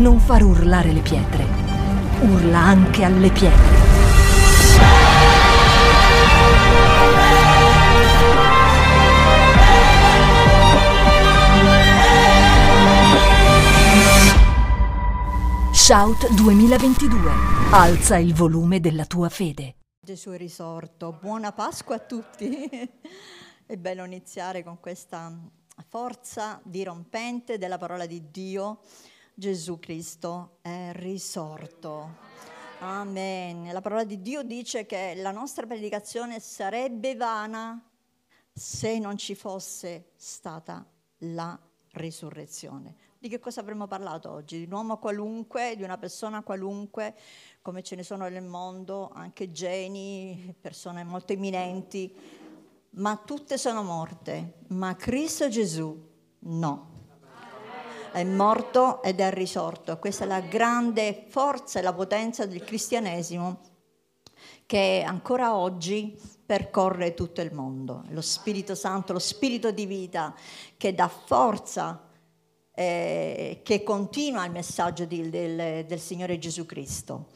non far urlare le pietre. Urla anche alle pietre. Shout 2022. Alza il volume della tua fede. Gesù è risorto. Buona Pasqua a tutti. È bello iniziare con questa forza dirompente della parola di Dio. Gesù Cristo è risorto. Amen. La parola di Dio dice che la nostra predicazione sarebbe vana se non ci fosse stata la risurrezione. Di che cosa avremmo parlato oggi? Di un uomo qualunque, di una persona qualunque, come ce ne sono nel mondo, anche geni, persone molto eminenti, ma tutte sono morte, ma Cristo Gesù no. È morto ed è risorto. Questa è la grande forza e la potenza del cristianesimo che ancora oggi percorre tutto il mondo. Lo Spirito Santo, lo Spirito di vita che dà forza, eh, che continua il messaggio di, del, del Signore Gesù Cristo.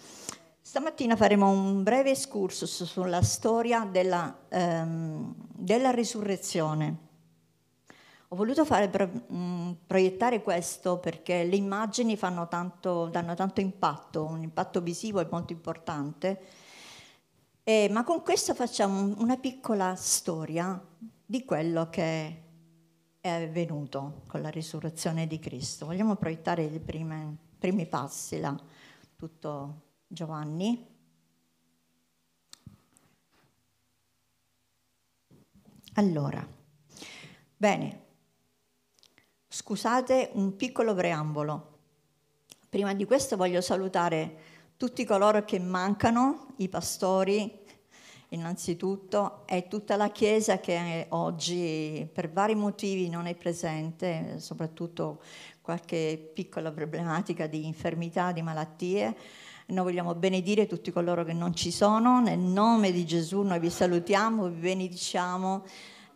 Stamattina faremo un breve excursus sulla storia della, ehm, della risurrezione. Ho voluto fare, mh, proiettare questo perché le immagini tanto, danno tanto impatto, un impatto visivo è molto importante, eh, ma con questo facciamo una piccola storia di quello che è avvenuto con la risurrezione di Cristo. Vogliamo proiettare i primi, primi passi là, tutto Giovanni. Allora, bene, scusate un piccolo preambolo. Prima di questo voglio salutare tutti coloro che mancano, i pastori innanzitutto, e tutta la Chiesa che oggi per vari motivi non è presente, soprattutto qualche piccola problematica di infermità, di malattie noi vogliamo benedire tutti coloro che non ci sono, nel nome di Gesù noi vi salutiamo, vi benediciamo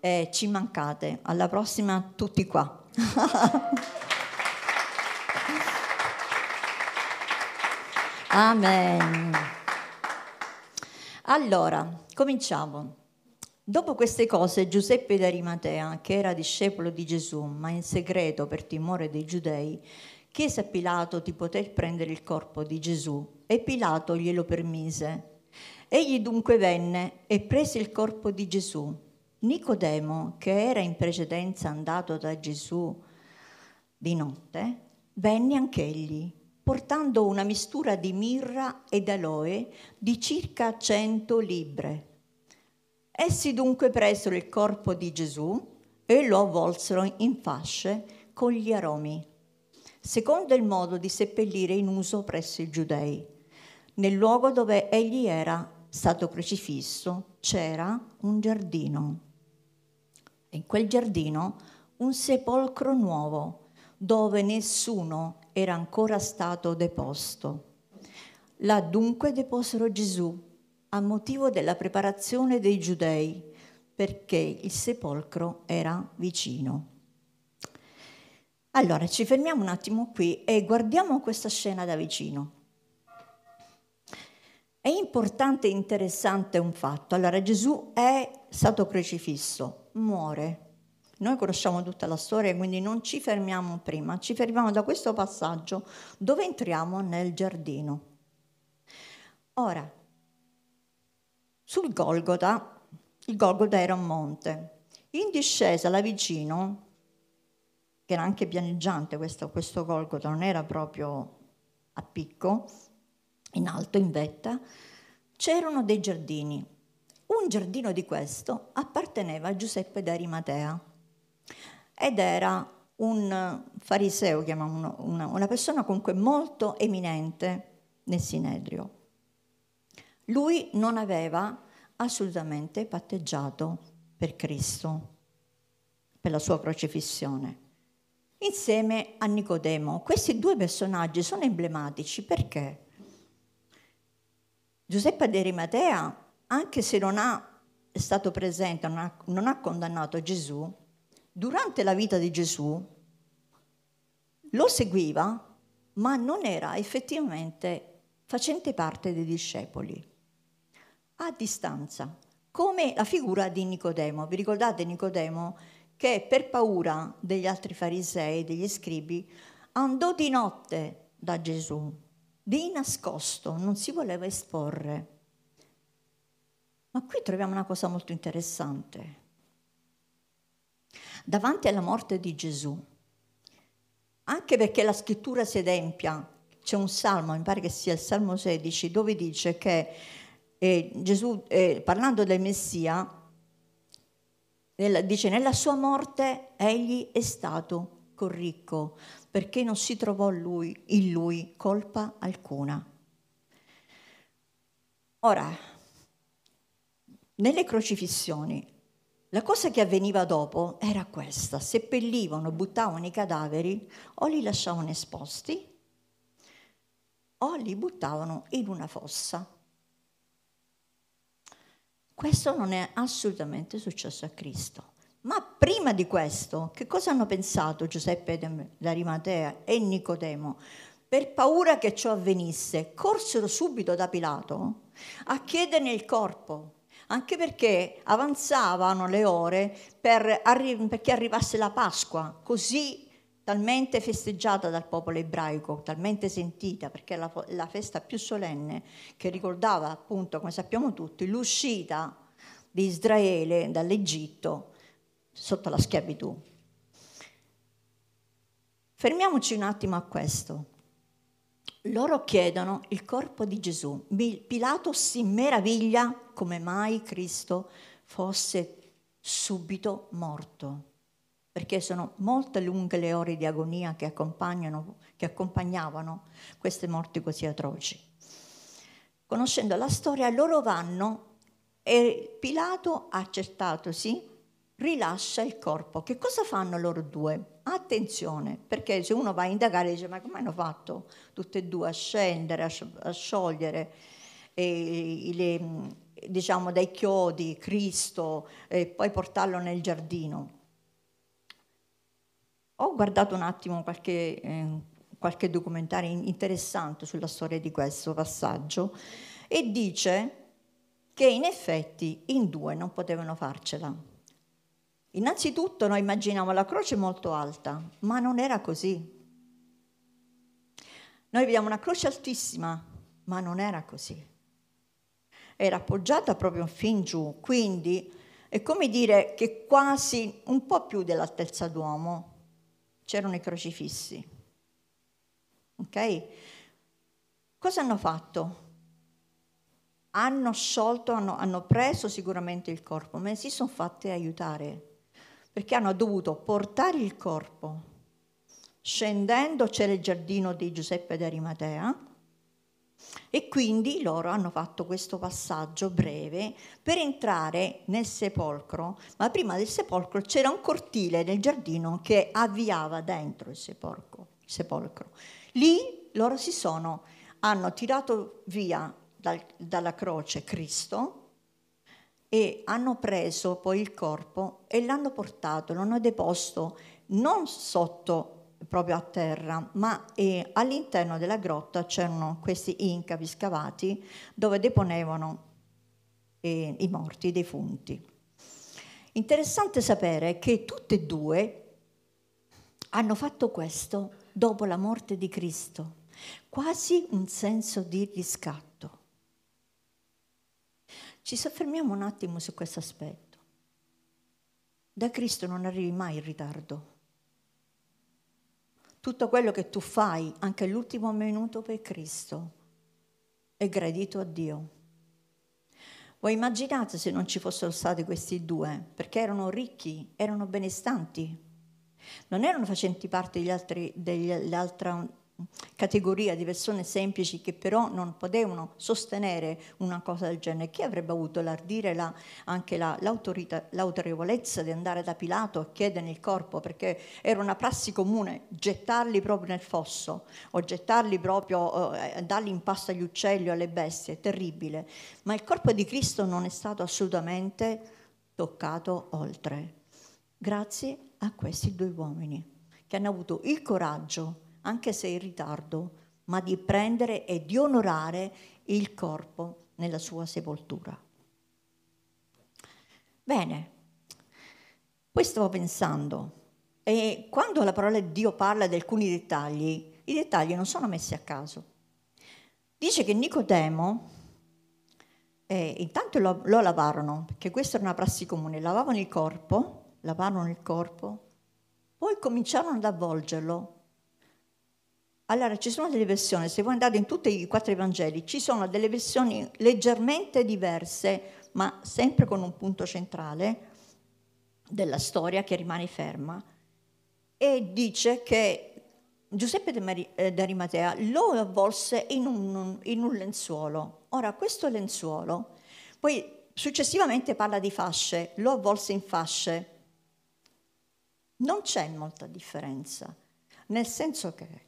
e ci mancate. Alla prossima tutti qua. Amen. Allora, cominciamo. Dopo queste cose Giuseppe d'Arimatea, che era discepolo di Gesù, ma in segreto per timore dei giudei, chiese a Pilato di poter prendere il corpo di Gesù e Pilato glielo permise. Egli dunque venne e prese il corpo di Gesù. Nicodemo, che era in precedenza andato da Gesù di notte, venne anch'egli, portando una mistura di mirra ed aloe di circa cento libbre. Essi dunque presero il corpo di Gesù e lo avvolsero in fasce con gli aromi, secondo il modo di seppellire in uso presso i giudei nel luogo dove egli era stato crocifisso c'era un giardino. In quel giardino un sepolcro nuovo dove nessuno era ancora stato deposto. Là dunque deposero Gesù a motivo della preparazione dei giudei perché il sepolcro era vicino. Allora ci fermiamo un attimo qui e guardiamo questa scena da vicino. È importante e interessante un fatto. Allora Gesù è stato crocifisso, muore. Noi conosciamo tutta la storia, quindi non ci fermiamo prima, ci fermiamo da questo passaggio dove entriamo nel giardino. Ora, sul Golgota, il Golgota era un monte. In discesa là vicino, che era anche pianeggiante questo, questo Golgota, non era proprio a picco, in alto, in vetta, c'erano dei giardini. Un giardino di questo apparteneva a Giuseppe d'Arimatea ed era un fariseo, una, persona comunque molto eminente nel Sinedrio. Lui non aveva assolutamente patteggiato per Cristo, per la sua crocifissione, insieme a Nicodemo. Questi due personaggi sono emblematici perché? Giuseppe De Rimatea, anche se non ha, è stato presente, non ha, non ha condannato Gesù, durante la vita di Gesù lo seguiva, ma non era effettivamente facente parte dei discepoli. A distanza, come la figura di Nicodemo. Vi ricordate Nicodemo che per paura degli altri farisei, degli scribi, andò di notte da Gesù, di nascosto, non si voleva esporre. Ma qui troviamo una cosa molto interessante. Davanti alla morte di Gesù, anche perché la scrittura si adempia, c'è un salmo, mi pare che sia il Salmo 16, dove dice che eh, Gesù, eh, parlando del Messia, nella, dice nella sua morte egli è stato corricco perché non si trovò lui, in lui colpa alcuna. Ora, nelle crocifissioni, la cosa che avveniva dopo era questa, seppellivano, buttavano i cadaveri o li lasciavano esposti o li buttavano in una fossa. Questo non è assolutamente successo a Cristo. Ma prima di questo, che cosa hanno pensato Giuseppe d'Arimatea e Nicodemo? Per paura che ciò avvenisse, corsero subito da Pilato a chiederne il corpo, anche perché avanzavano le ore per arri- perché arrivasse la Pasqua, così talmente festeggiata dal popolo ebraico, talmente sentita, perché è la, la festa più solenne che ricordava appunto, come sappiamo tutti, l'uscita di Israele dall'Egitto sotto la schiavitù. Fermiamoci un attimo a questo. Loro chiedono il corpo di Gesù. Pilato si meraviglia come mai Cristo fosse subito morto perché sono molte lunghe le ore di agonia che, che accompagnavano queste morti così atroci. Conoscendo la storia, loro vanno e Pilato, accertatosi, rilascia il corpo. Che cosa fanno loro due? Attenzione, perché se uno va a indagare dice ma come hanno fatto tutte e due a scendere, a sciogliere eh, le, diciamo dai chiodi Cristo e poi portarlo nel giardino? Ho guardato un attimo qualche, eh, qualche documentario interessante sulla storia di questo passaggio e dice che in effetti in due non potevano farcela. Innanzitutto noi immaginiamo la croce molto alta, ma non era così. Noi vediamo una croce altissima, ma non era così. Era appoggiata proprio fin giù, quindi è come dire che quasi un po' più dell'altezza d'uomo, c'erano i crocifissi. Ok? Cosa hanno fatto? Hanno sciolto, hanno, hanno preso sicuramente il corpo, ma si sono fatte aiutare, perché hanno dovuto portare il corpo. Scendendo c'era il giardino di Giuseppe d'Arimatea, e quindi loro hanno fatto questo passaggio breve per entrare nel sepolcro, ma prima del sepolcro c'era un cortile nel giardino che avviava dentro il sepolcro. Il sepolcro. Lì loro si sono, hanno tirato via dal, dalla croce Cristo e hanno preso poi il corpo e l'hanno portato, l'hanno deposto non sotto proprio a terra, ma eh, all'interno della grotta c'erano questi incavi scavati dove deponevano eh, i morti, i defunti. Interessante sapere che tutte e due hanno fatto questo dopo la morte di Cristo, quasi un senso di riscatto. Ci soffermiamo un attimo su questo aspetto. Da Cristo non arrivi mai in ritardo tutto quello che tu fai, anche l'ultimo minuto per Cristo, è gradito a Dio. Voi immaginate se non ci fossero stati questi due, perché erano ricchi, erano benestanti, non erano facenti parte degli altri, dell'altra categoria di persone semplici che però non potevano sostenere una cosa del genere. Chi avrebbe avuto l'ardire, la, anche la, l'autorevolezza di andare da Pilato a chiedere il corpo? Perché era una prassi comune gettarli proprio nel fosso o gettarli proprio, eh, darli in pasto agli uccelli o alle bestie, terribile. Ma il corpo di Cristo non è stato assolutamente toccato oltre. Grazie a questi due uomini che hanno avuto il coraggio anche se in ritardo, ma di prendere e di onorare il corpo nella sua sepoltura. Bene, poi stavo pensando, e quando la parola di Dio parla di alcuni dettagli, i dettagli non sono messi a caso. Dice che Nicodemo, eh, intanto lo, lo, lavarono, perché questa era una prassi comune, lavavano il corpo, lavarono il corpo, poi cominciarono ad avvolgerlo. Allora ci sono delle versioni, se voi andate in tutti i quattro Evangeli, ci sono delle versioni leggermente diverse, ma sempre con un punto centrale della storia che rimane ferma. E dice che Giuseppe eh, d'Arimatea lo avvolse in un, in un lenzuolo. Ora, questo lenzuolo, poi successivamente parla di fasce, lo avvolse in fasce. Non c'è molta differenza, nel senso che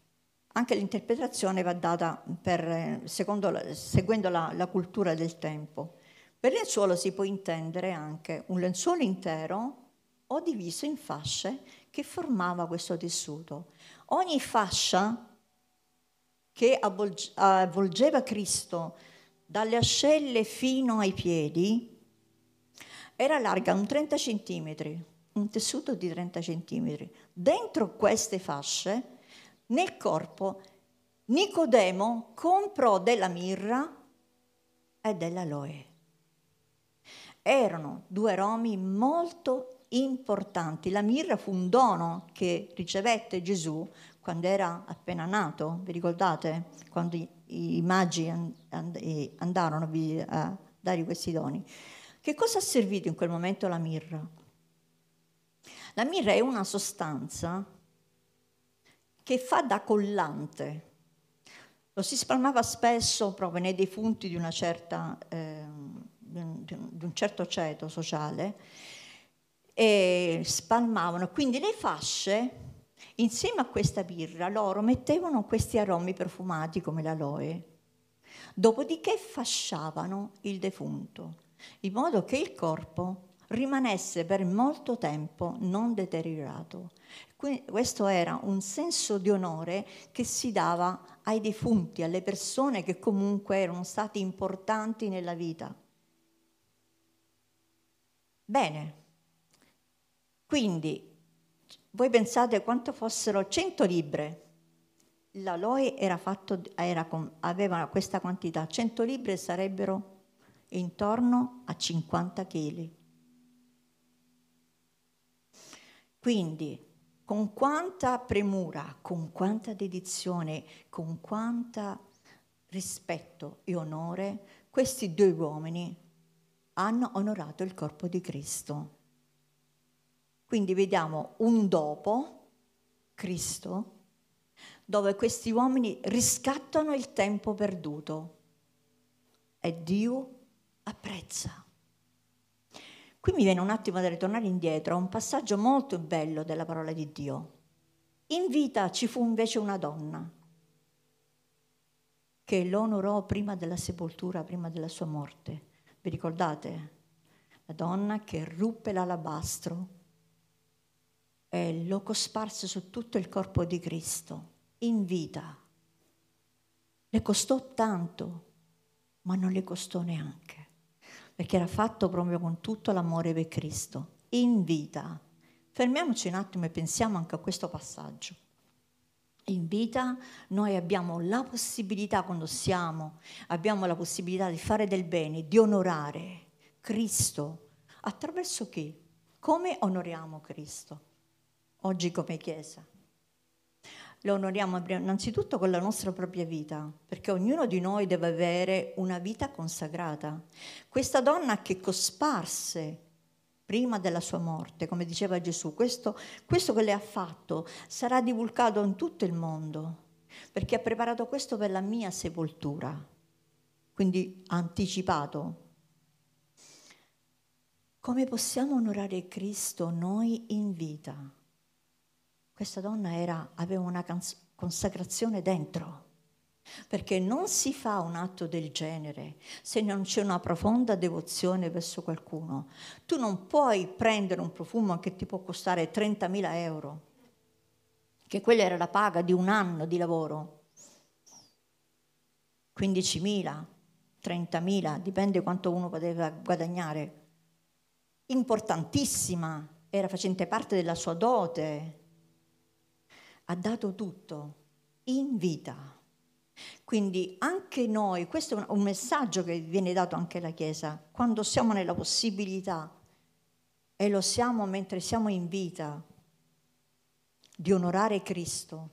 anche l'interpretazione va data per, secondo, seguendo la, la cultura del tempo. Per lenzuolo si può intendere anche un lenzuolo intero o diviso in fasce che formava questo tessuto. Ogni fascia che avvolgeva Cristo dalle ascelle fino ai piedi era larga un 30 cm, un tessuto di 30 cm. Dentro queste fasce, nel corpo, Nicodemo comprò della mirra e dell'aloe. Erano due aromi molto importanti. La mirra fu un dono che ricevette Gesù quando era appena nato, vi ricordate? Quando i magi andarono a dare questi doni. Che cosa ha servito in quel momento la mirra? La mirra è una sostanza che fa da collante. Lo si spalmava spesso proprio nei defunti di, certa, eh, di, un, certo ceto sociale e spalmavano. Quindi le fasce, insieme a questa birra, loro mettevano questi aromi profumati come l'aloe. Dopodiché fasciavano il defunto, in modo che il corpo rimanesse per molto tempo non deteriorato. Questo era un senso di onore che si dava ai defunti, alle persone che comunque erano stati importanti nella vita. Bene, quindi voi pensate quanto fossero 100 libbre. L'aloe era fatto, era, aveva questa quantità, 100 libbre sarebbero intorno a 50 kg. Quindi con quanta premura, con quanta dedizione, con quanta rispetto e onore questi due uomini hanno onorato il corpo di Cristo. Quindi vediamo un dopo, Cristo, dove questi uomini riscattano il tempo perduto e Dio apprezza. Qui mi viene un attimo da ritornare indietro a un passaggio molto bello della parola di Dio. In vita ci fu invece una donna che lo onorò prima della sepoltura, prima della sua morte. Vi ricordate? La donna che ruppe l'alabastro e lo cosparse su tutto il corpo di Cristo in vita. Le costò tanto, ma non le costò neanche, perché era fatto proprio con tutto l'amore per Cristo, in vita. Fermiamoci un attimo e pensiamo anche a questo passaggio. In vita noi abbiamo la possibilità, quando siamo, abbiamo la possibilità di fare del bene, di onorare Cristo. Attraverso chi? Come onoriamo Cristo? oggi come Chiesa. Lo onoriamo innanzitutto con la nostra propria vita, perché ognuno di noi deve avere una vita consacrata. Questa donna che cosparse prima della sua morte, come diceva Gesù, questo, questo che le ha fatto sarà divulgato in tutto il mondo, perché ha preparato questo per la mia sepoltura, quindi ha anticipato. Come possiamo onorare Cristo noi in vita? Questa donna era, aveva una consacrazione dentro, perché non si fa un atto del genere se non c'è una profonda devozione verso qualcuno. Tu non puoi prendere un profumo che ti può costare 30.000 euro, che quella era la paga di un anno di lavoro. 15.000, 30.000, dipende quanto uno poteva guadagnare. Importantissima, era facente parte della sua dote. Ha dato tutto in vita. Quindi anche noi, questo è un messaggio che viene dato anche alla Chiesa, quando siamo nella possibilità e lo siamo mentre siamo in vita di onorare Cristo,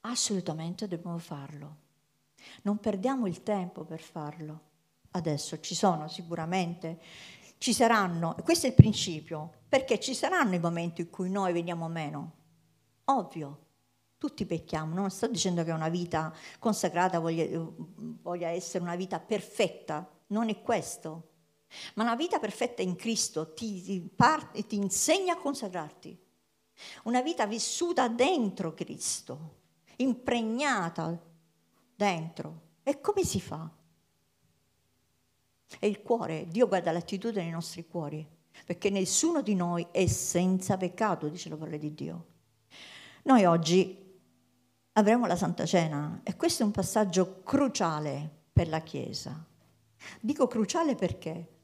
assolutamente dobbiamo farlo. Non perdiamo il tempo per farlo. Adesso ci sono sicuramente, ci saranno, questo è il principio, perché ci saranno i momenti in cui noi veniamo meno. Ovvio, tutti pecchiamo, non sto dicendo che una vita consacrata voglia, voglia essere una vita perfetta, non è questo. Ma una vita perfetta in Cristo ti, ti, part, ti insegna a consacrarti. Una vita vissuta dentro Cristo, impregnata dentro. E come si fa? È il cuore, Dio guarda l'attitudine dei nostri cuori, perché nessuno di noi è senza peccato, dice la parola di Dio. Noi oggi avremo la Santa Cena e questo è un passaggio cruciale per la Chiesa. Dico cruciale perché?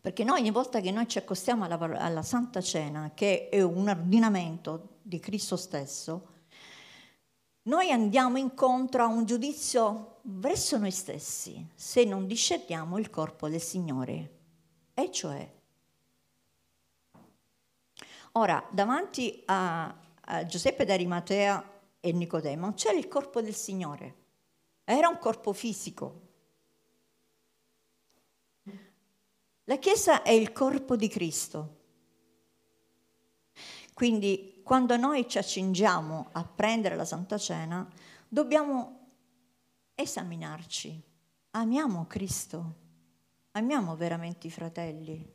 Perché noi ogni volta che noi ci accostiamo alla, alla Santa Cena, che è un ordinamento di Cristo stesso, noi andiamo incontro a un giudizio verso noi stessi se non discerniamo il corpo del Signore. E cioè, ora, davanti a, a Giuseppe d'Arimatea e Nicodemo c'era il corpo del Signore. Era un corpo fisico. La Chiesa è il corpo di Cristo. Quindi quando noi ci accingiamo a prendere la Santa Cena, dobbiamo esaminarci. Amiamo Cristo, amiamo veramente i fratelli,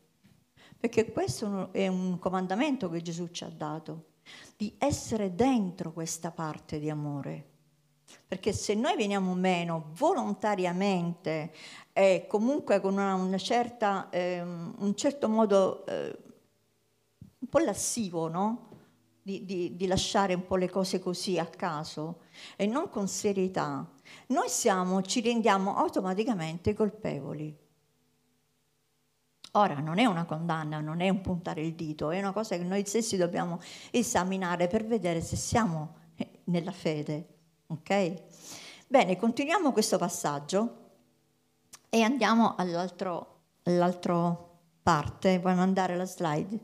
perché questo è un comandamento che Gesù ci ha dato, di essere dentro questa parte di amore. Perché se noi veniamo meno volontariamente e comunque con una, una certa, eh, un certo modo eh, un po' lassivo, no? di, di, di, lasciare un po' le cose così a caso e non con serietà, noi siamo, ci rendiamo automaticamente colpevoli. Ora non è una condanna, non è un puntare il dito, è una cosa che noi stessi dobbiamo esaminare per vedere se siamo eh, nella fede. Ok? Bene, continuiamo questo passaggio e andiamo all'altra parte. Vuoi mandare la slide?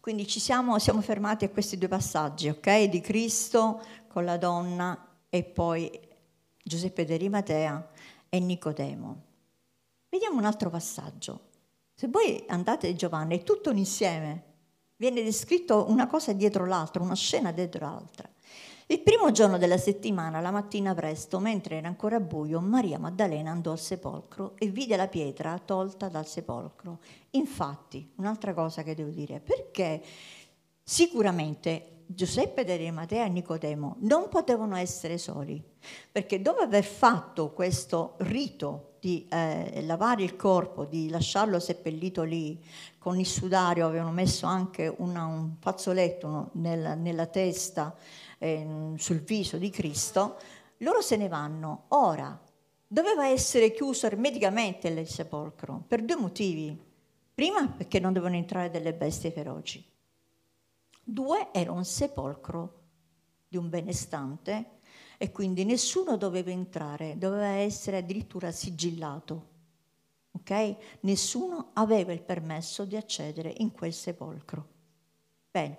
Quindi ci siamo, siamo fermati a questi due passaggi, ok? Di Cristo con la donna e poi Giuseppe di Rimatea e Nicodemo. Vediamo un altro passaggio. Se voi andate a Giovanni è tutto un insieme. Viene descritto una cosa dietro l'altra, una scena dietro l'altra. Il primo giorno della settimana, la mattina presto, mentre era ancora buio, Maria Maddalena andò al sepolcro e vide la pietra tolta dal sepolcro. Infatti, un'altra cosa che devo dire, perché sicuramente Giuseppe di Matteo e Nicodemo non potevano essere soli, perché dopo aver fatto questo rito di eh, lavare il corpo, di lasciarlo seppellito lì, con il sudario avevano messo anche una, un fazzoletto nel, nella testa, eh, sul viso di Cristo, loro se ne vanno. Ora, doveva essere chiuso ermeticamente il sepolcro per due motivi. Prima, perché non dovevano entrare delle bestie feroci. Due, era un sepolcro di un benestante e quindi nessuno doveva entrare, doveva essere addirittura sigillato. Ok? Nessuno aveva il permesso di accedere in quel sepolcro. Bene,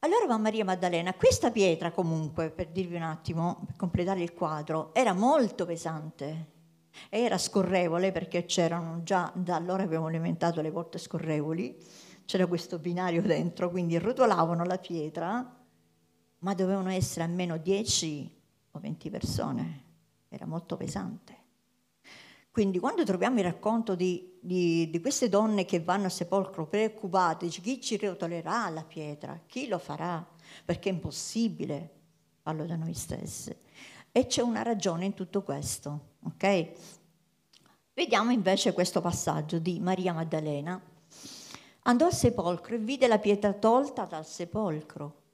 allora va Maria Maddalena. Questa pietra comunque, per dirvi un attimo, per completare il quadro, era molto pesante. Era scorrevole perché c'erano già, da allora avevamo alimentato le porte scorrevoli, c'era questo binario dentro, quindi rotolavano la pietra, ma dovevano essere almeno 10 o 20 persone. Era molto pesante. Quindi quando troviamo il racconto di, di, di, queste donne che vanno al sepolcro preoccupate, dice chi ci rotolerà la pietra? Chi lo farà? Perché è impossibile farlo da noi stessi. E c'è una ragione in tutto questo, ok? Vediamo invece questo passaggio di Maria Maddalena. Andò al sepolcro e vide la pietra tolta dal sepolcro.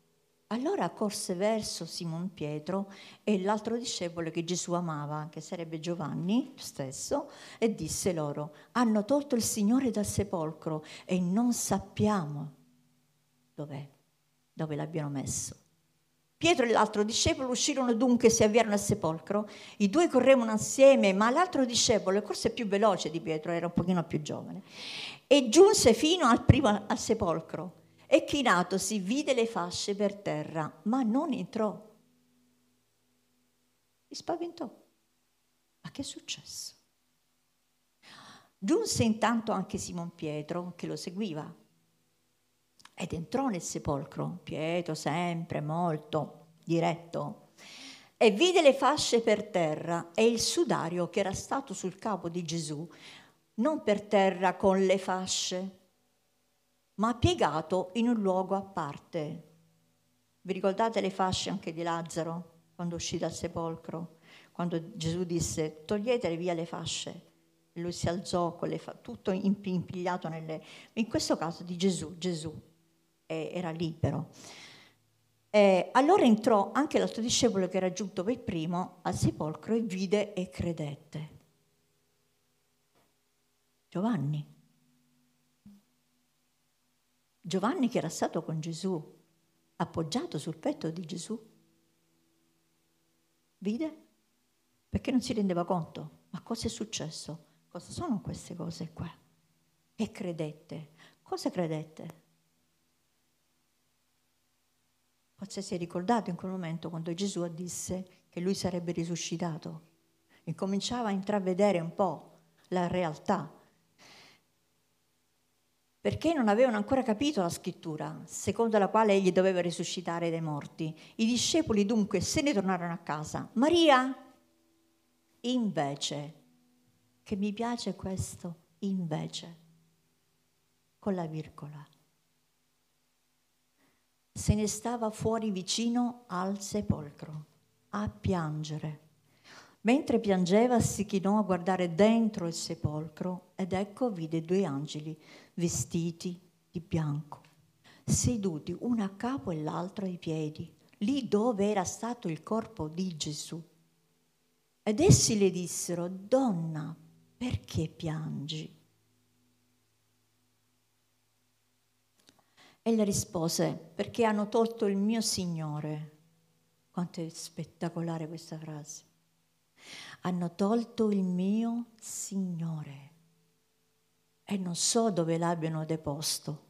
Allora corse verso Simon Pietro e l'altro discepolo che Gesù amava, che sarebbe Giovanni stesso, e disse loro, hanno tolto il Signore dal sepolcro e non sappiamo dov'è, dove l'abbiano messo. Pietro e l'altro discepolo uscirono dunque e si avviarono al sepolcro. I due correvano assieme, ma l'altro discepolo, forse più veloce di Pietro, era un pochino più giovane, e giunse fino al primo al sepolcro e chinatosi vide le fasce per terra, ma non entrò. Si spaventò. Ma che è successo? Giunse intanto anche Simon Pietro che lo seguiva ed entrò nel sepolcro, Pietro sempre molto diretto, e vide le fasce per terra e il sudario che era stato sul capo di Gesù, non per terra con le fasce, ma piegato in un luogo a parte. Vi ricordate le fasce anche di Lazzaro quando uscì dal sepolcro? Quando Gesù disse toglietele via le fasce. E lui si alzò con le fa- tutto impigliato nelle... In questo caso di Gesù, Gesù eh, era libero. Eh, allora entrò anche l'altro discepolo che era giunto per primo al sepolcro e vide e credette. Giovanni. Giovanni che era stato con Gesù, appoggiato sul petto di Gesù, vide perché non si rendeva conto. Ma cosa è successo? Cosa sono queste cose qua? E credette. Cosa credette? Forse si è ricordato in quel momento quando Gesù disse che lui sarebbe risuscitato. Incominciava a intravedere un po' la realtà perché non avevano ancora capito la scrittura, secondo la quale egli doveva risuscitare dai morti. I discepoli dunque se ne tornarono a casa. Maria, invece, che mi piace questo, invece, con la virgola, se ne stava fuori vicino al sepolcro a piangere. Mentre piangeva si chinò a guardare dentro il sepolcro ed ecco vide due angeli vestiti di bianco, seduti uno a capo e l'altro ai piedi, lì dove era stato il corpo di Gesù. Ed essi le dissero, donna, perché piangi? Ella rispose, perché hanno tolto il mio Signore. Quanto è spettacolare questa frase. Hanno tolto il mio Signore e non so dove l'abbiano deposto.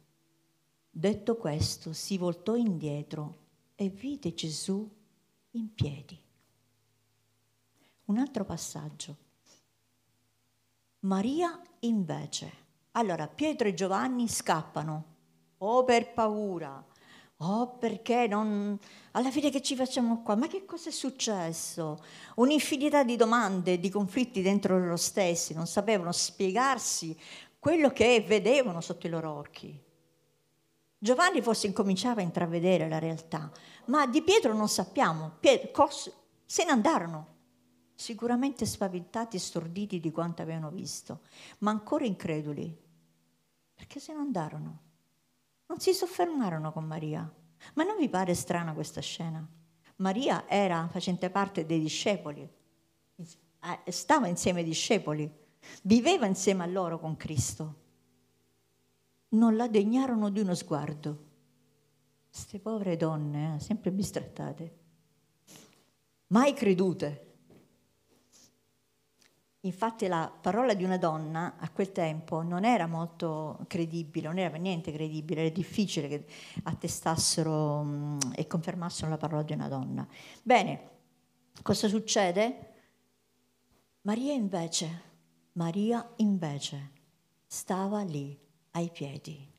Detto questo, si voltò indietro e vide Gesù in piedi. Un altro passaggio. Maria invece. Allora Pietro e Giovanni scappano, o per paura, o perché non... Alla fine che ci facciamo qua? Ma che cosa è successo? Un'infinità di domande, di conflitti dentro loro stessi, non sapevano spiegarsi quello che vedevano sotto i loro occhi. Giovanni forse incominciava a intravedere la realtà, ma di Pietro non sappiamo. Pietro, cos- se ne andarono, sicuramente spaventati e storditi di quanto avevano visto, ma ancora increduli, perché se ne andarono. Non si soffermarono con Maria. Ma non vi pare strana questa scena? Maria era facente parte dei discepoli, eh, stava insieme ai discepoli Viveva insieme a loro con Cristo. Non la degnarono di uno sguardo. Queste povere donne, eh, sempre bistrattate, mai credute. Infatti la parola di una donna a quel tempo non era molto credibile, non era per niente credibile, era difficile che attestassero mm, e confermassero la parola di una donna. Bene, cosa succede? Maria invece Maria invece stava lì ai piedi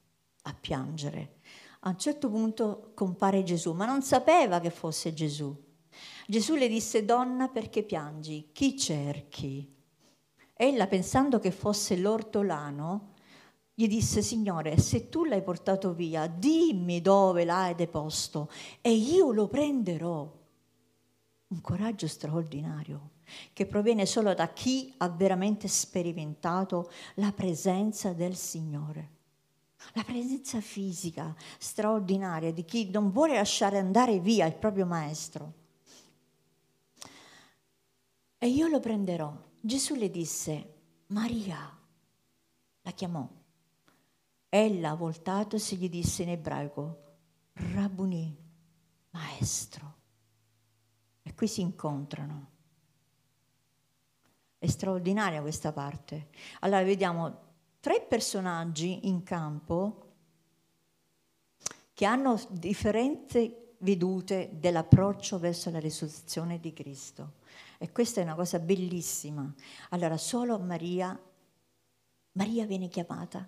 a piangere. A un certo punto compare Gesù, ma non sapeva che fosse Gesù. Gesù le disse, donna, perché piangi? Chi cerchi? Ella, pensando che fosse l'ortolano, gli disse, Signore, se tu l'hai portato via, dimmi dove l'hai deposto e io lo prenderò. Un coraggio straordinario che proviene solo da chi ha veramente sperimentato la presenza del Signore. La presenza fisica straordinaria di chi non vuole lasciare andare via il proprio maestro. E io lo prenderò. Gesù le disse, Maria, la chiamò. Ella, voltatosi, gli disse in ebraico, Rabuni, maestro. E qui si incontrano. È straordinaria questa parte. Allora vediamo tre personaggi in campo che hanno differenti vedute dell'approccio verso la risurrezione di Cristo. E questa è una cosa bellissima. Allora, solo Maria, Maria viene chiamata.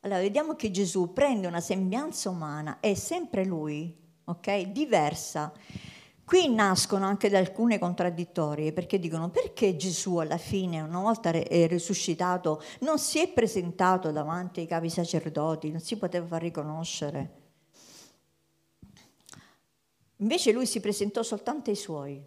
Allora, vediamo che Gesù prende una sembianza umana, è sempre lui, ok? Diversa. Qui nascono anche da alcune contraddittorie, perché dicono perché Gesù alla fine, una volta è risuscitato, non si è presentato davanti ai capi sacerdoti, non si poteva far riconoscere. Invece lui si presentò soltanto ai suoi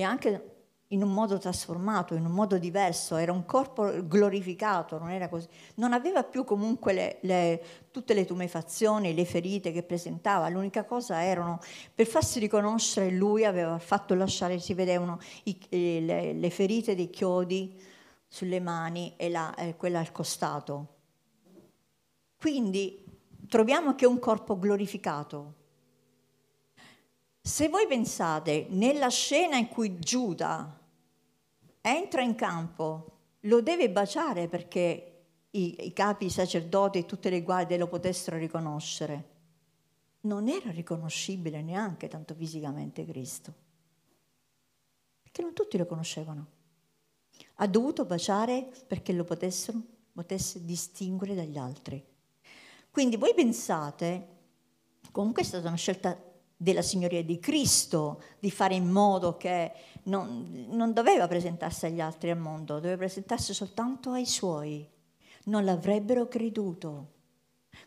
e anche in un modo trasformato, in un modo diverso, era un corpo glorificato, non era così. Non aveva più comunque le, le, tutte le tumefazioni, le ferite che presentava, l'unica cosa erano, per farsi riconoscere, lui aveva fatto lasciare, si vedevano i, le, le, ferite dei chiodi sulle mani e la, eh, quella al costato. Quindi troviamo che è un corpo glorificato, se voi pensate nella scena in cui Giuda entra in campo, lo deve baciare perché i, i capi, i sacerdoti e tutte le guardie lo potessero riconoscere. Non era riconoscibile neanche tanto fisicamente Cristo, perché non tutti lo conoscevano. Ha dovuto baciare perché lo potessero, potesse distinguere dagli altri. Quindi voi pensate, comunque è stata una scelta della signoria di Cristo, di fare in modo che non, non, doveva presentarsi agli altri al mondo, doveva presentarsi soltanto ai suoi. Non l'avrebbero creduto.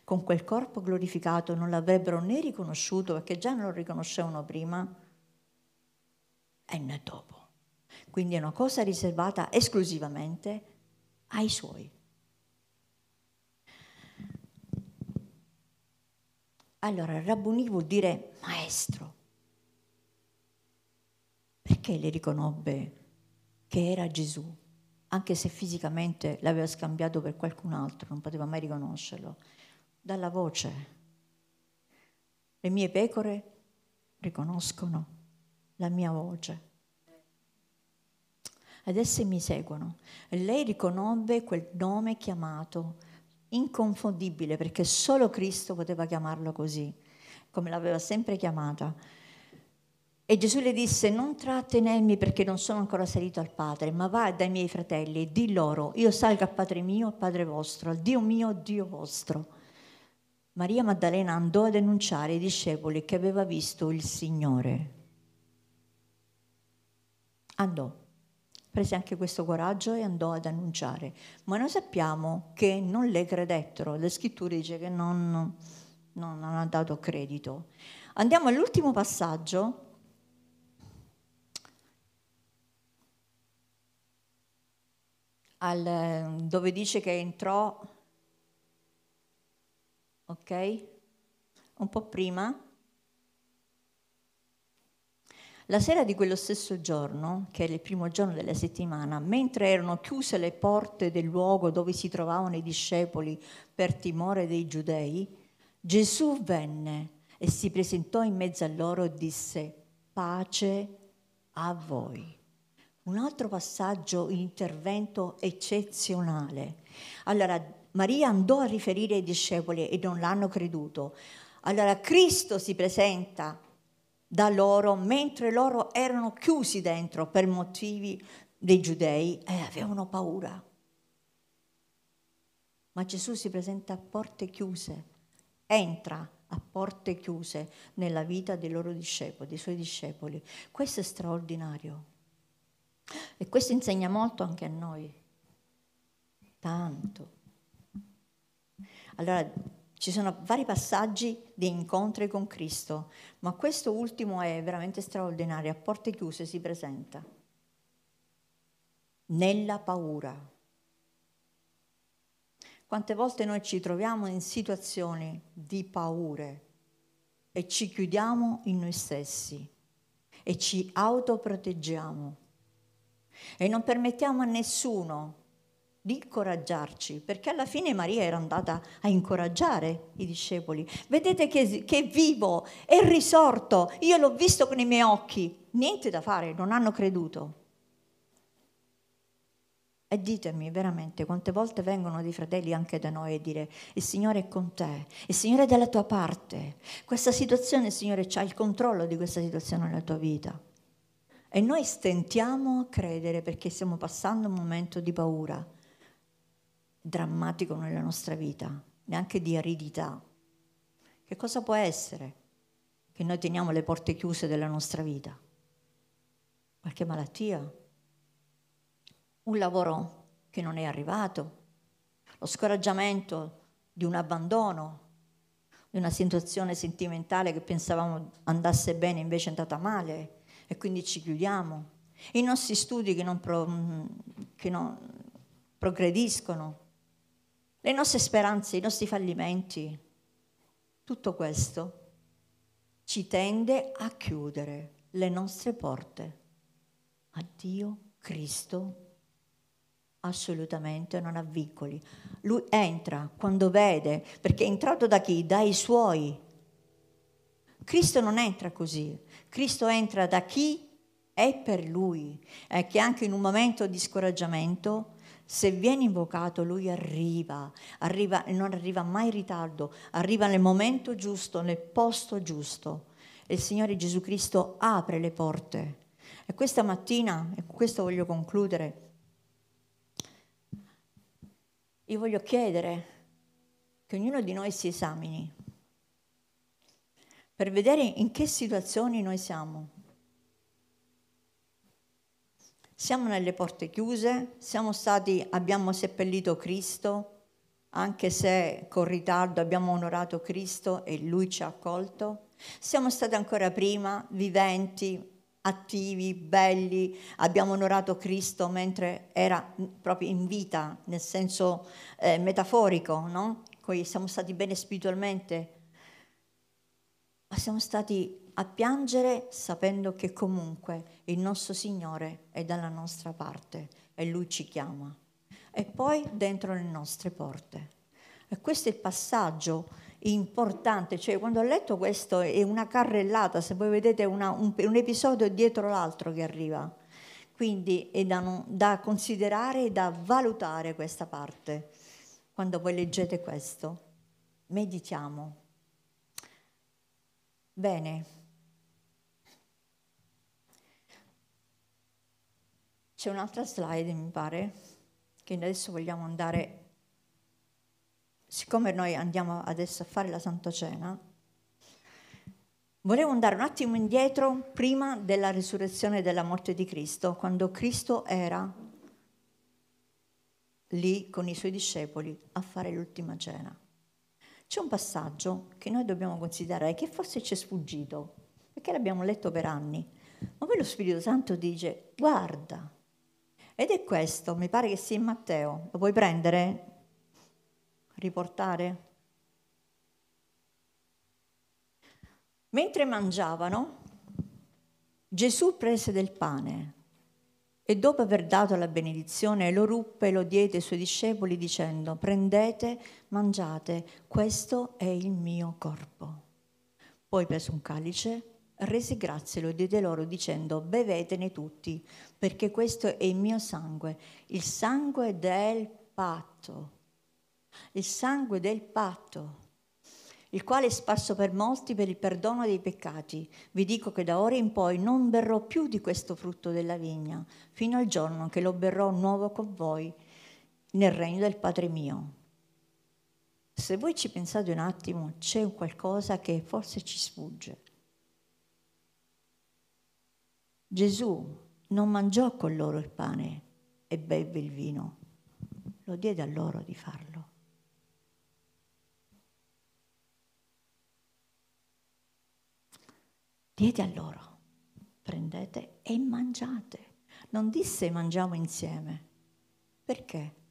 Con quel corpo glorificato non l'avrebbero né riconosciuto, perché già non lo riconoscevano prima, e né dopo. Quindi è una cosa riservata esclusivamente ai suoi. Allora, Rabboni vuol dire maestro. Perché le riconobbe che era Gesù, anche se fisicamente l'aveva scambiato per qualcun altro, non poteva mai riconoscerlo? Dalla voce. Le mie pecore riconoscono la mia voce. Ed esse mi seguono. Lei riconobbe quel nome chiamato inconfondibile perché solo Cristo poteva chiamarlo così, come l'aveva sempre chiamata. E Gesù le disse, non trattenermi perché non sono ancora salito al Padre, ma va dai miei fratelli e di loro, io salgo al Padre mio, al Padre vostro, al Dio mio, al Dio vostro. Maria Maddalena andò a denunciare ai discepoli che aveva visto il Signore. Andò prese anche questo coraggio e andò ad annunciare. Ma noi sappiamo che non le credettero, le scritture dice che non, non, non hanno dato credito. Andiamo all'ultimo passaggio. Al, dove dice che entrò, ok? Un po' prima, la sera di quello stesso giorno, che era il primo giorno della settimana, mentre erano chiuse le porte del luogo dove si trovavano i discepoli per timore dei giudei, Gesù venne e si presentò in mezzo a loro e disse pace a voi. Un altro passaggio, un intervento eccezionale. Allora Maria andò a riferire ai discepoli e non l'hanno creduto. Allora Cristo si presenta da loro mentre loro erano chiusi dentro per motivi dei giudei e avevano paura. Ma Gesù si presenta a porte chiuse, entra a porte chiuse nella vita dei loro discepoli, dei suoi discepoli. Questo è straordinario. E questo insegna molto anche a noi. Tanto. Allora, ci sono vari passaggi di incontri con Cristo, ma questo ultimo è veramente straordinario, a porte chiuse si presenta. Nella paura. Quante volte noi ci troviamo in situazioni di paure e ci chiudiamo in noi stessi e ci autoproteggiamo e non permettiamo a nessuno di incoraggiarci, perché alla fine Maria era andata a incoraggiare i discepoli. Vedete che, che vivo, è risorto, io l'ho visto con i miei occhi, niente da fare, non hanno creduto. E ditemi veramente quante volte vengono dei fratelli anche da noi a dire il Signore è con te, il Signore è dalla tua parte, questa situazione, il Signore ha il controllo di questa situazione nella tua vita. E noi stentiamo a credere perché stiamo passando un momento di paura drammatico nella nostra vita, neanche di aridità. Che cosa può essere che noi teniamo le porte chiuse della nostra vita? Qualche malattia? Un lavoro che non è arrivato? Lo scoraggiamento di un abbandono? Di una situazione sentimentale che pensavamo andasse bene invece è andata male e quindi ci chiudiamo? I nostri studi che non, pro, che non progrediscono? Le nostre speranze, i nostri fallimenti, tutto questo ci tende a chiudere le nostre porte a Dio, Cristo, assolutamente non ha vincoli. Lui entra quando vede, perché è entrato da chi? Dai suoi. Cristo non entra così, Cristo entra da chi è per lui, è che anche in un momento di scoraggiamento se viene invocato, lui arriva, arriva non arriva mai in ritardo, arriva nel momento giusto, nel posto giusto. E il Signore Gesù Cristo apre le porte. E questa mattina, e con questo voglio concludere, io voglio chiedere che ognuno di noi si esamini per vedere in che situazioni noi siamo. Siamo nelle porte chiuse, stati, abbiamo seppellito Cristo, anche se con ritardo abbiamo onorato Cristo e Lui ci ha accolto. Siamo stati ancora prima viventi, attivi, belli, abbiamo onorato Cristo mentre era proprio in vita, nel senso eh, metaforico, no? Poi siamo stati bene spiritualmente, ma siamo stati a piangere sapendo che comunque il nostro Signore è dalla nostra parte e Lui ci chiama. E poi dentro le nostre porte. E questo è il passaggio importante, cioè quando ho letto questo è una carrellata, se voi vedete una, un, un, episodio dietro l'altro che arriva, quindi è da, da considerare e da valutare questa parte. Quando voi leggete questo, meditiamo. Bene, C'è un'altra slide, mi pare, che adesso vogliamo andare, siccome noi andiamo adesso a fare la Santa Cena, volevo andare un attimo indietro prima della risurrezione e della morte di Cristo, quando Cristo era lì con i suoi discepoli a fare l'ultima cena. C'è un passaggio che noi dobbiamo considerare, che forse ci è sfuggito, perché l'abbiamo letto per anni, ma poi lo Spirito Santo dice, guarda, ed è questo, mi pare che sia in Matteo. Lo puoi prendere? Riportare? Mentre mangiavano, Gesù prese del pane e dopo aver dato la benedizione lo ruppe e lo diede ai suoi discepoli dicendo prendete, mangiate, questo è il mio corpo. Poi prese un calice rese grazie, lo diede loro dicendo bevetene tutti, perché questo è il mio sangue, il sangue del patto, il sangue del patto, il quale è sparso per molti per il perdono dei peccati. Vi dico che da ora in poi non berrò più di questo frutto della vigna, fino al giorno che lo berrò nuovo con voi nel regno del Padre mio. Se voi ci pensate un attimo, c'è qualcosa che forse ci sfugge. Gesù non mangiò con loro il pane e beve il vino, lo diede a loro di farlo. Diede a loro, prendete e mangiate. Non disse mangiamo insieme. Perché?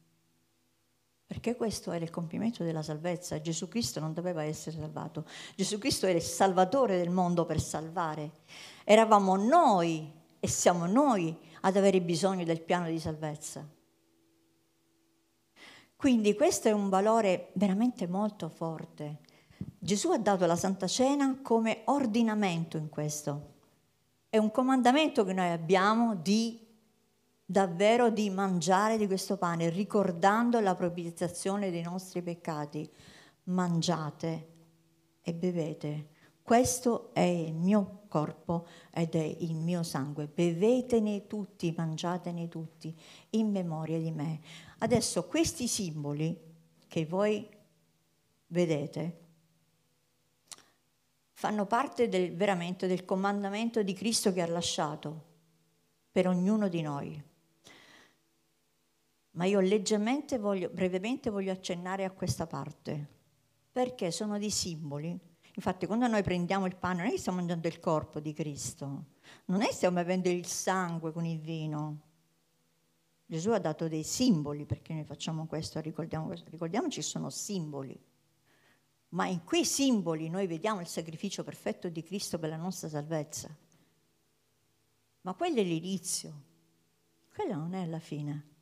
Perché questo era il compimento della salvezza. Gesù Cristo non doveva essere salvato. Gesù Cristo era il salvatore del mondo per salvare. Eravamo noi e siamo noi ad avere bisogno del piano di salvezza. Quindi questo è un valore veramente molto forte. Gesù ha dato la Santa Cena come ordinamento in questo. È un comandamento che noi abbiamo di davvero di mangiare di questo pane, ricordando la propiziazione dei nostri peccati. Mangiate e bevete. Questo è il mio corpo ed è il mio sangue. Bevetene tutti, mangiatene tutti, in memoria di me. Adesso questi simboli che voi vedete fanno parte del, veramente del comandamento di Cristo che ha lasciato per ognuno di noi. Ma io leggermente voglio, brevemente voglio accennare a questa parte, perché sono dei simboli. Infatti quando noi prendiamo il pane non è che stiamo mangiando il corpo di Cristo, non è che stiamo bevendo il sangue con il vino. Gesù ha dato dei simboli perché noi facciamo questo, ricordiamo, ricordiamoci sono simboli. Ma in quei simboli noi vediamo il sacrificio perfetto di Cristo per la nostra salvezza. Ma quello è l'inizio, quello non è la fine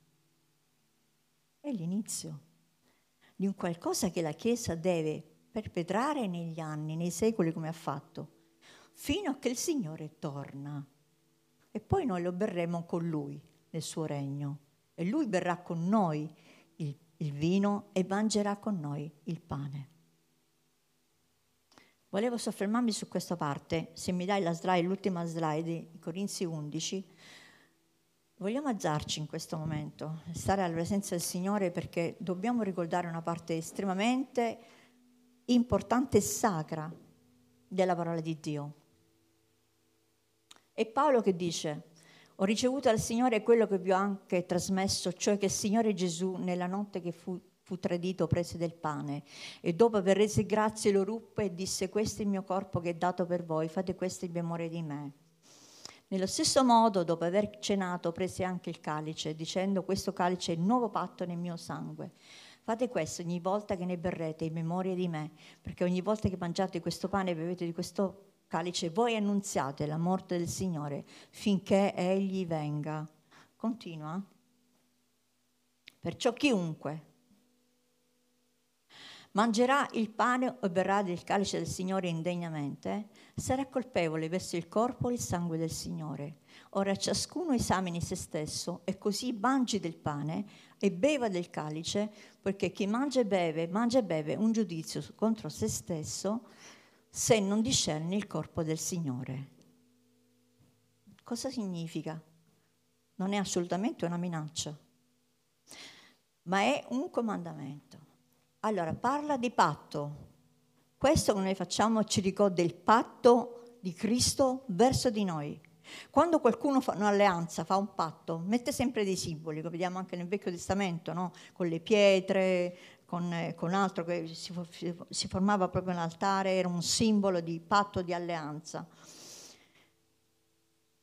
è l'inizio di un qualcosa che la Chiesa deve perpetrare negli anni, nei secoli come ha fatto, fino a che il Signore torna. E poi noi lo berremo con Lui nel suo regno. E Lui berrà con noi il, il vino e mangerà con noi il pane. Volevo soffermarmi su questa parte, se mi dai la slide, l'ultima slide, Corinzi 11, Vogliamo alzarci in questo momento, stare alla presenza del Signore perché dobbiamo ricordare una parte estremamente importante e sacra della parola di Dio. E Paolo che dice, ho ricevuto dal Signore quello che vi ho anche trasmesso, cioè che il Signore Gesù nella notte che fu, fu tradito prese del pane e dopo aver reso grazie lo ruppe e disse questo è il mio corpo che è dato per voi, fate questo in memoria di me. Nello stesso modo, dopo aver cenato, prese anche il calice, dicendo questo calice è il nuovo patto nel mio sangue. Fate questo ogni volta che ne berrete in memoria di me, perché ogni volta che mangiate questo pane e bevete di questo calice, voi annunziate la morte del Signore finché Egli venga. Continua. Perciò chiunque mangerà il pane o berrà del calice del Signore indegnamente, sarà colpevole verso il corpo e il sangue del Signore. Ora ciascuno esamini se stesso e così mangi del pane e beva del calice, perché chi mangia e beve, mangia e beve un giudizio contro se stesso se non discerne il corpo del Signore. Cosa significa? Non è assolutamente una minaccia, ma è un comandamento. Allora, parla di patto. Questo che noi facciamo ci ricorda il patto di Cristo verso di noi. Quando qualcuno fa un'alleanza, fa un patto, mette sempre dei simboli, lo vediamo anche nel Vecchio Testamento, no? con le pietre, con, eh, con altro che si, si formava proprio un altare, era un simbolo di patto di alleanza.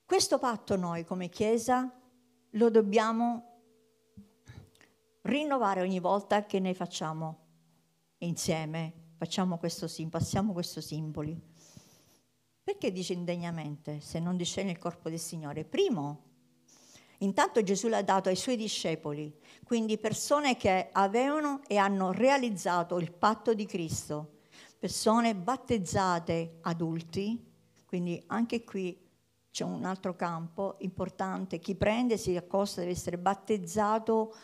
Questo patto noi come Chiesa lo dobbiamo rinnovare ogni volta che ne facciamo insieme facciamo questo simbolo, passiamo questo simboli. Perché dice indegnamente se non discende il corpo del Signore? Primo, intanto Gesù l'ha dato ai suoi discepoli, quindi persone che avevano e hanno realizzato il patto di Cristo, persone battezzate adulti, quindi anche qui c'è un altro campo importante, chi prende si accosta deve essere battezzato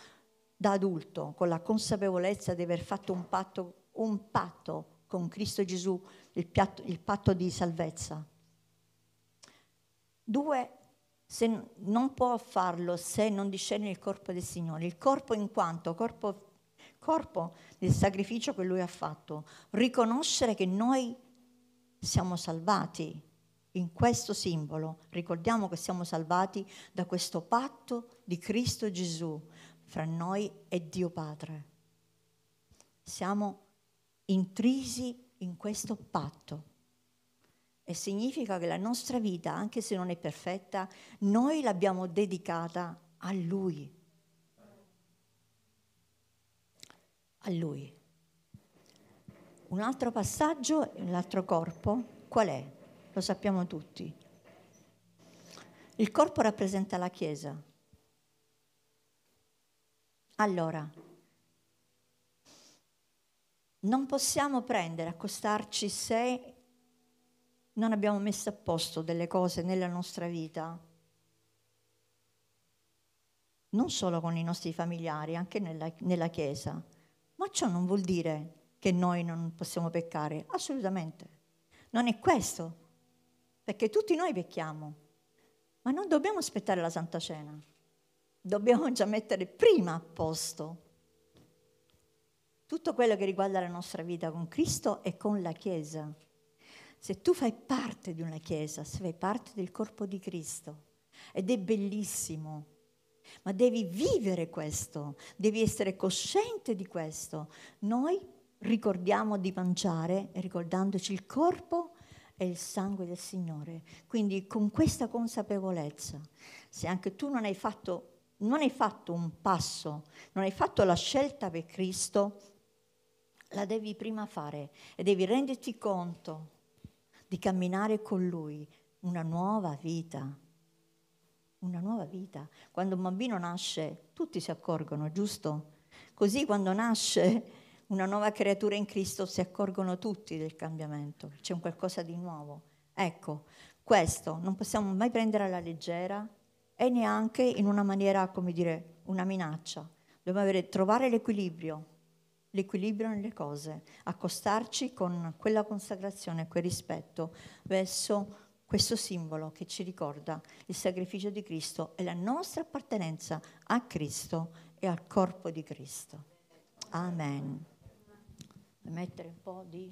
da adulto, con la consapevolezza di aver fatto un patto, un patto con Cristo Gesù, il, piatto, il patto di salvezza. Due, se non può farlo se non discerne il corpo del Signore, il corpo in quanto? Corpo, corpo del sacrificio che Lui ha fatto, riconoscere che noi siamo salvati in questo simbolo, ricordiamo che siamo salvati da questo patto di Cristo Gesù, fra noi e Dio Padre. Siamo intrisi in questo patto e significa che la nostra vita, anche se non è perfetta, noi l'abbiamo dedicata a Lui. a Lui. Un altro passaggio, l'altro corpo, qual è? Lo sappiamo tutti. Il corpo rappresenta la Chiesa. Allora, non possiamo prendere, accostarci se non abbiamo messo a posto delle cose nella nostra vita, non solo con i nostri familiari, anche nella, nella Chiesa. Ma ciò non vuol dire che noi non possiamo peccare, assolutamente. Non è questo, perché tutti noi pecchiamo, ma non dobbiamo aspettare la Santa Cena, dobbiamo già mettere prima a posto tutto quello che riguarda la nostra vita con Cristo e con la Chiesa. Se tu fai parte di una Chiesa, se fai parte del corpo di Cristo, ed è bellissimo, ma devi vivere questo, devi essere cosciente di questo. Noi ricordiamo di mangiare ricordandoci il corpo e il sangue del Signore. Quindi con questa consapevolezza, se anche tu non hai fatto, non hai fatto un passo, non hai fatto la scelta per Cristo, la devi prima fare e devi renderti conto di camminare con Lui una nuova vita. Una nuova vita. Quando un bambino nasce, tutti si accorgono, giusto? Così quando nasce una nuova creatura in Cristo si accorgono tutti del cambiamento, c'è un qualcosa di nuovo. Ecco, questo non possiamo mai prendere alla leggera e neanche in una maniera, come dire, una minaccia. Dobbiamo avere, trovare l'equilibrio l'equilibrio nelle cose, accostarci con quella consacrazione, quel rispetto verso questo simbolo che ci ricorda il sacrificio di Cristo e la nostra appartenenza a Cristo e al corpo di Cristo. Amen. Mettere un po' di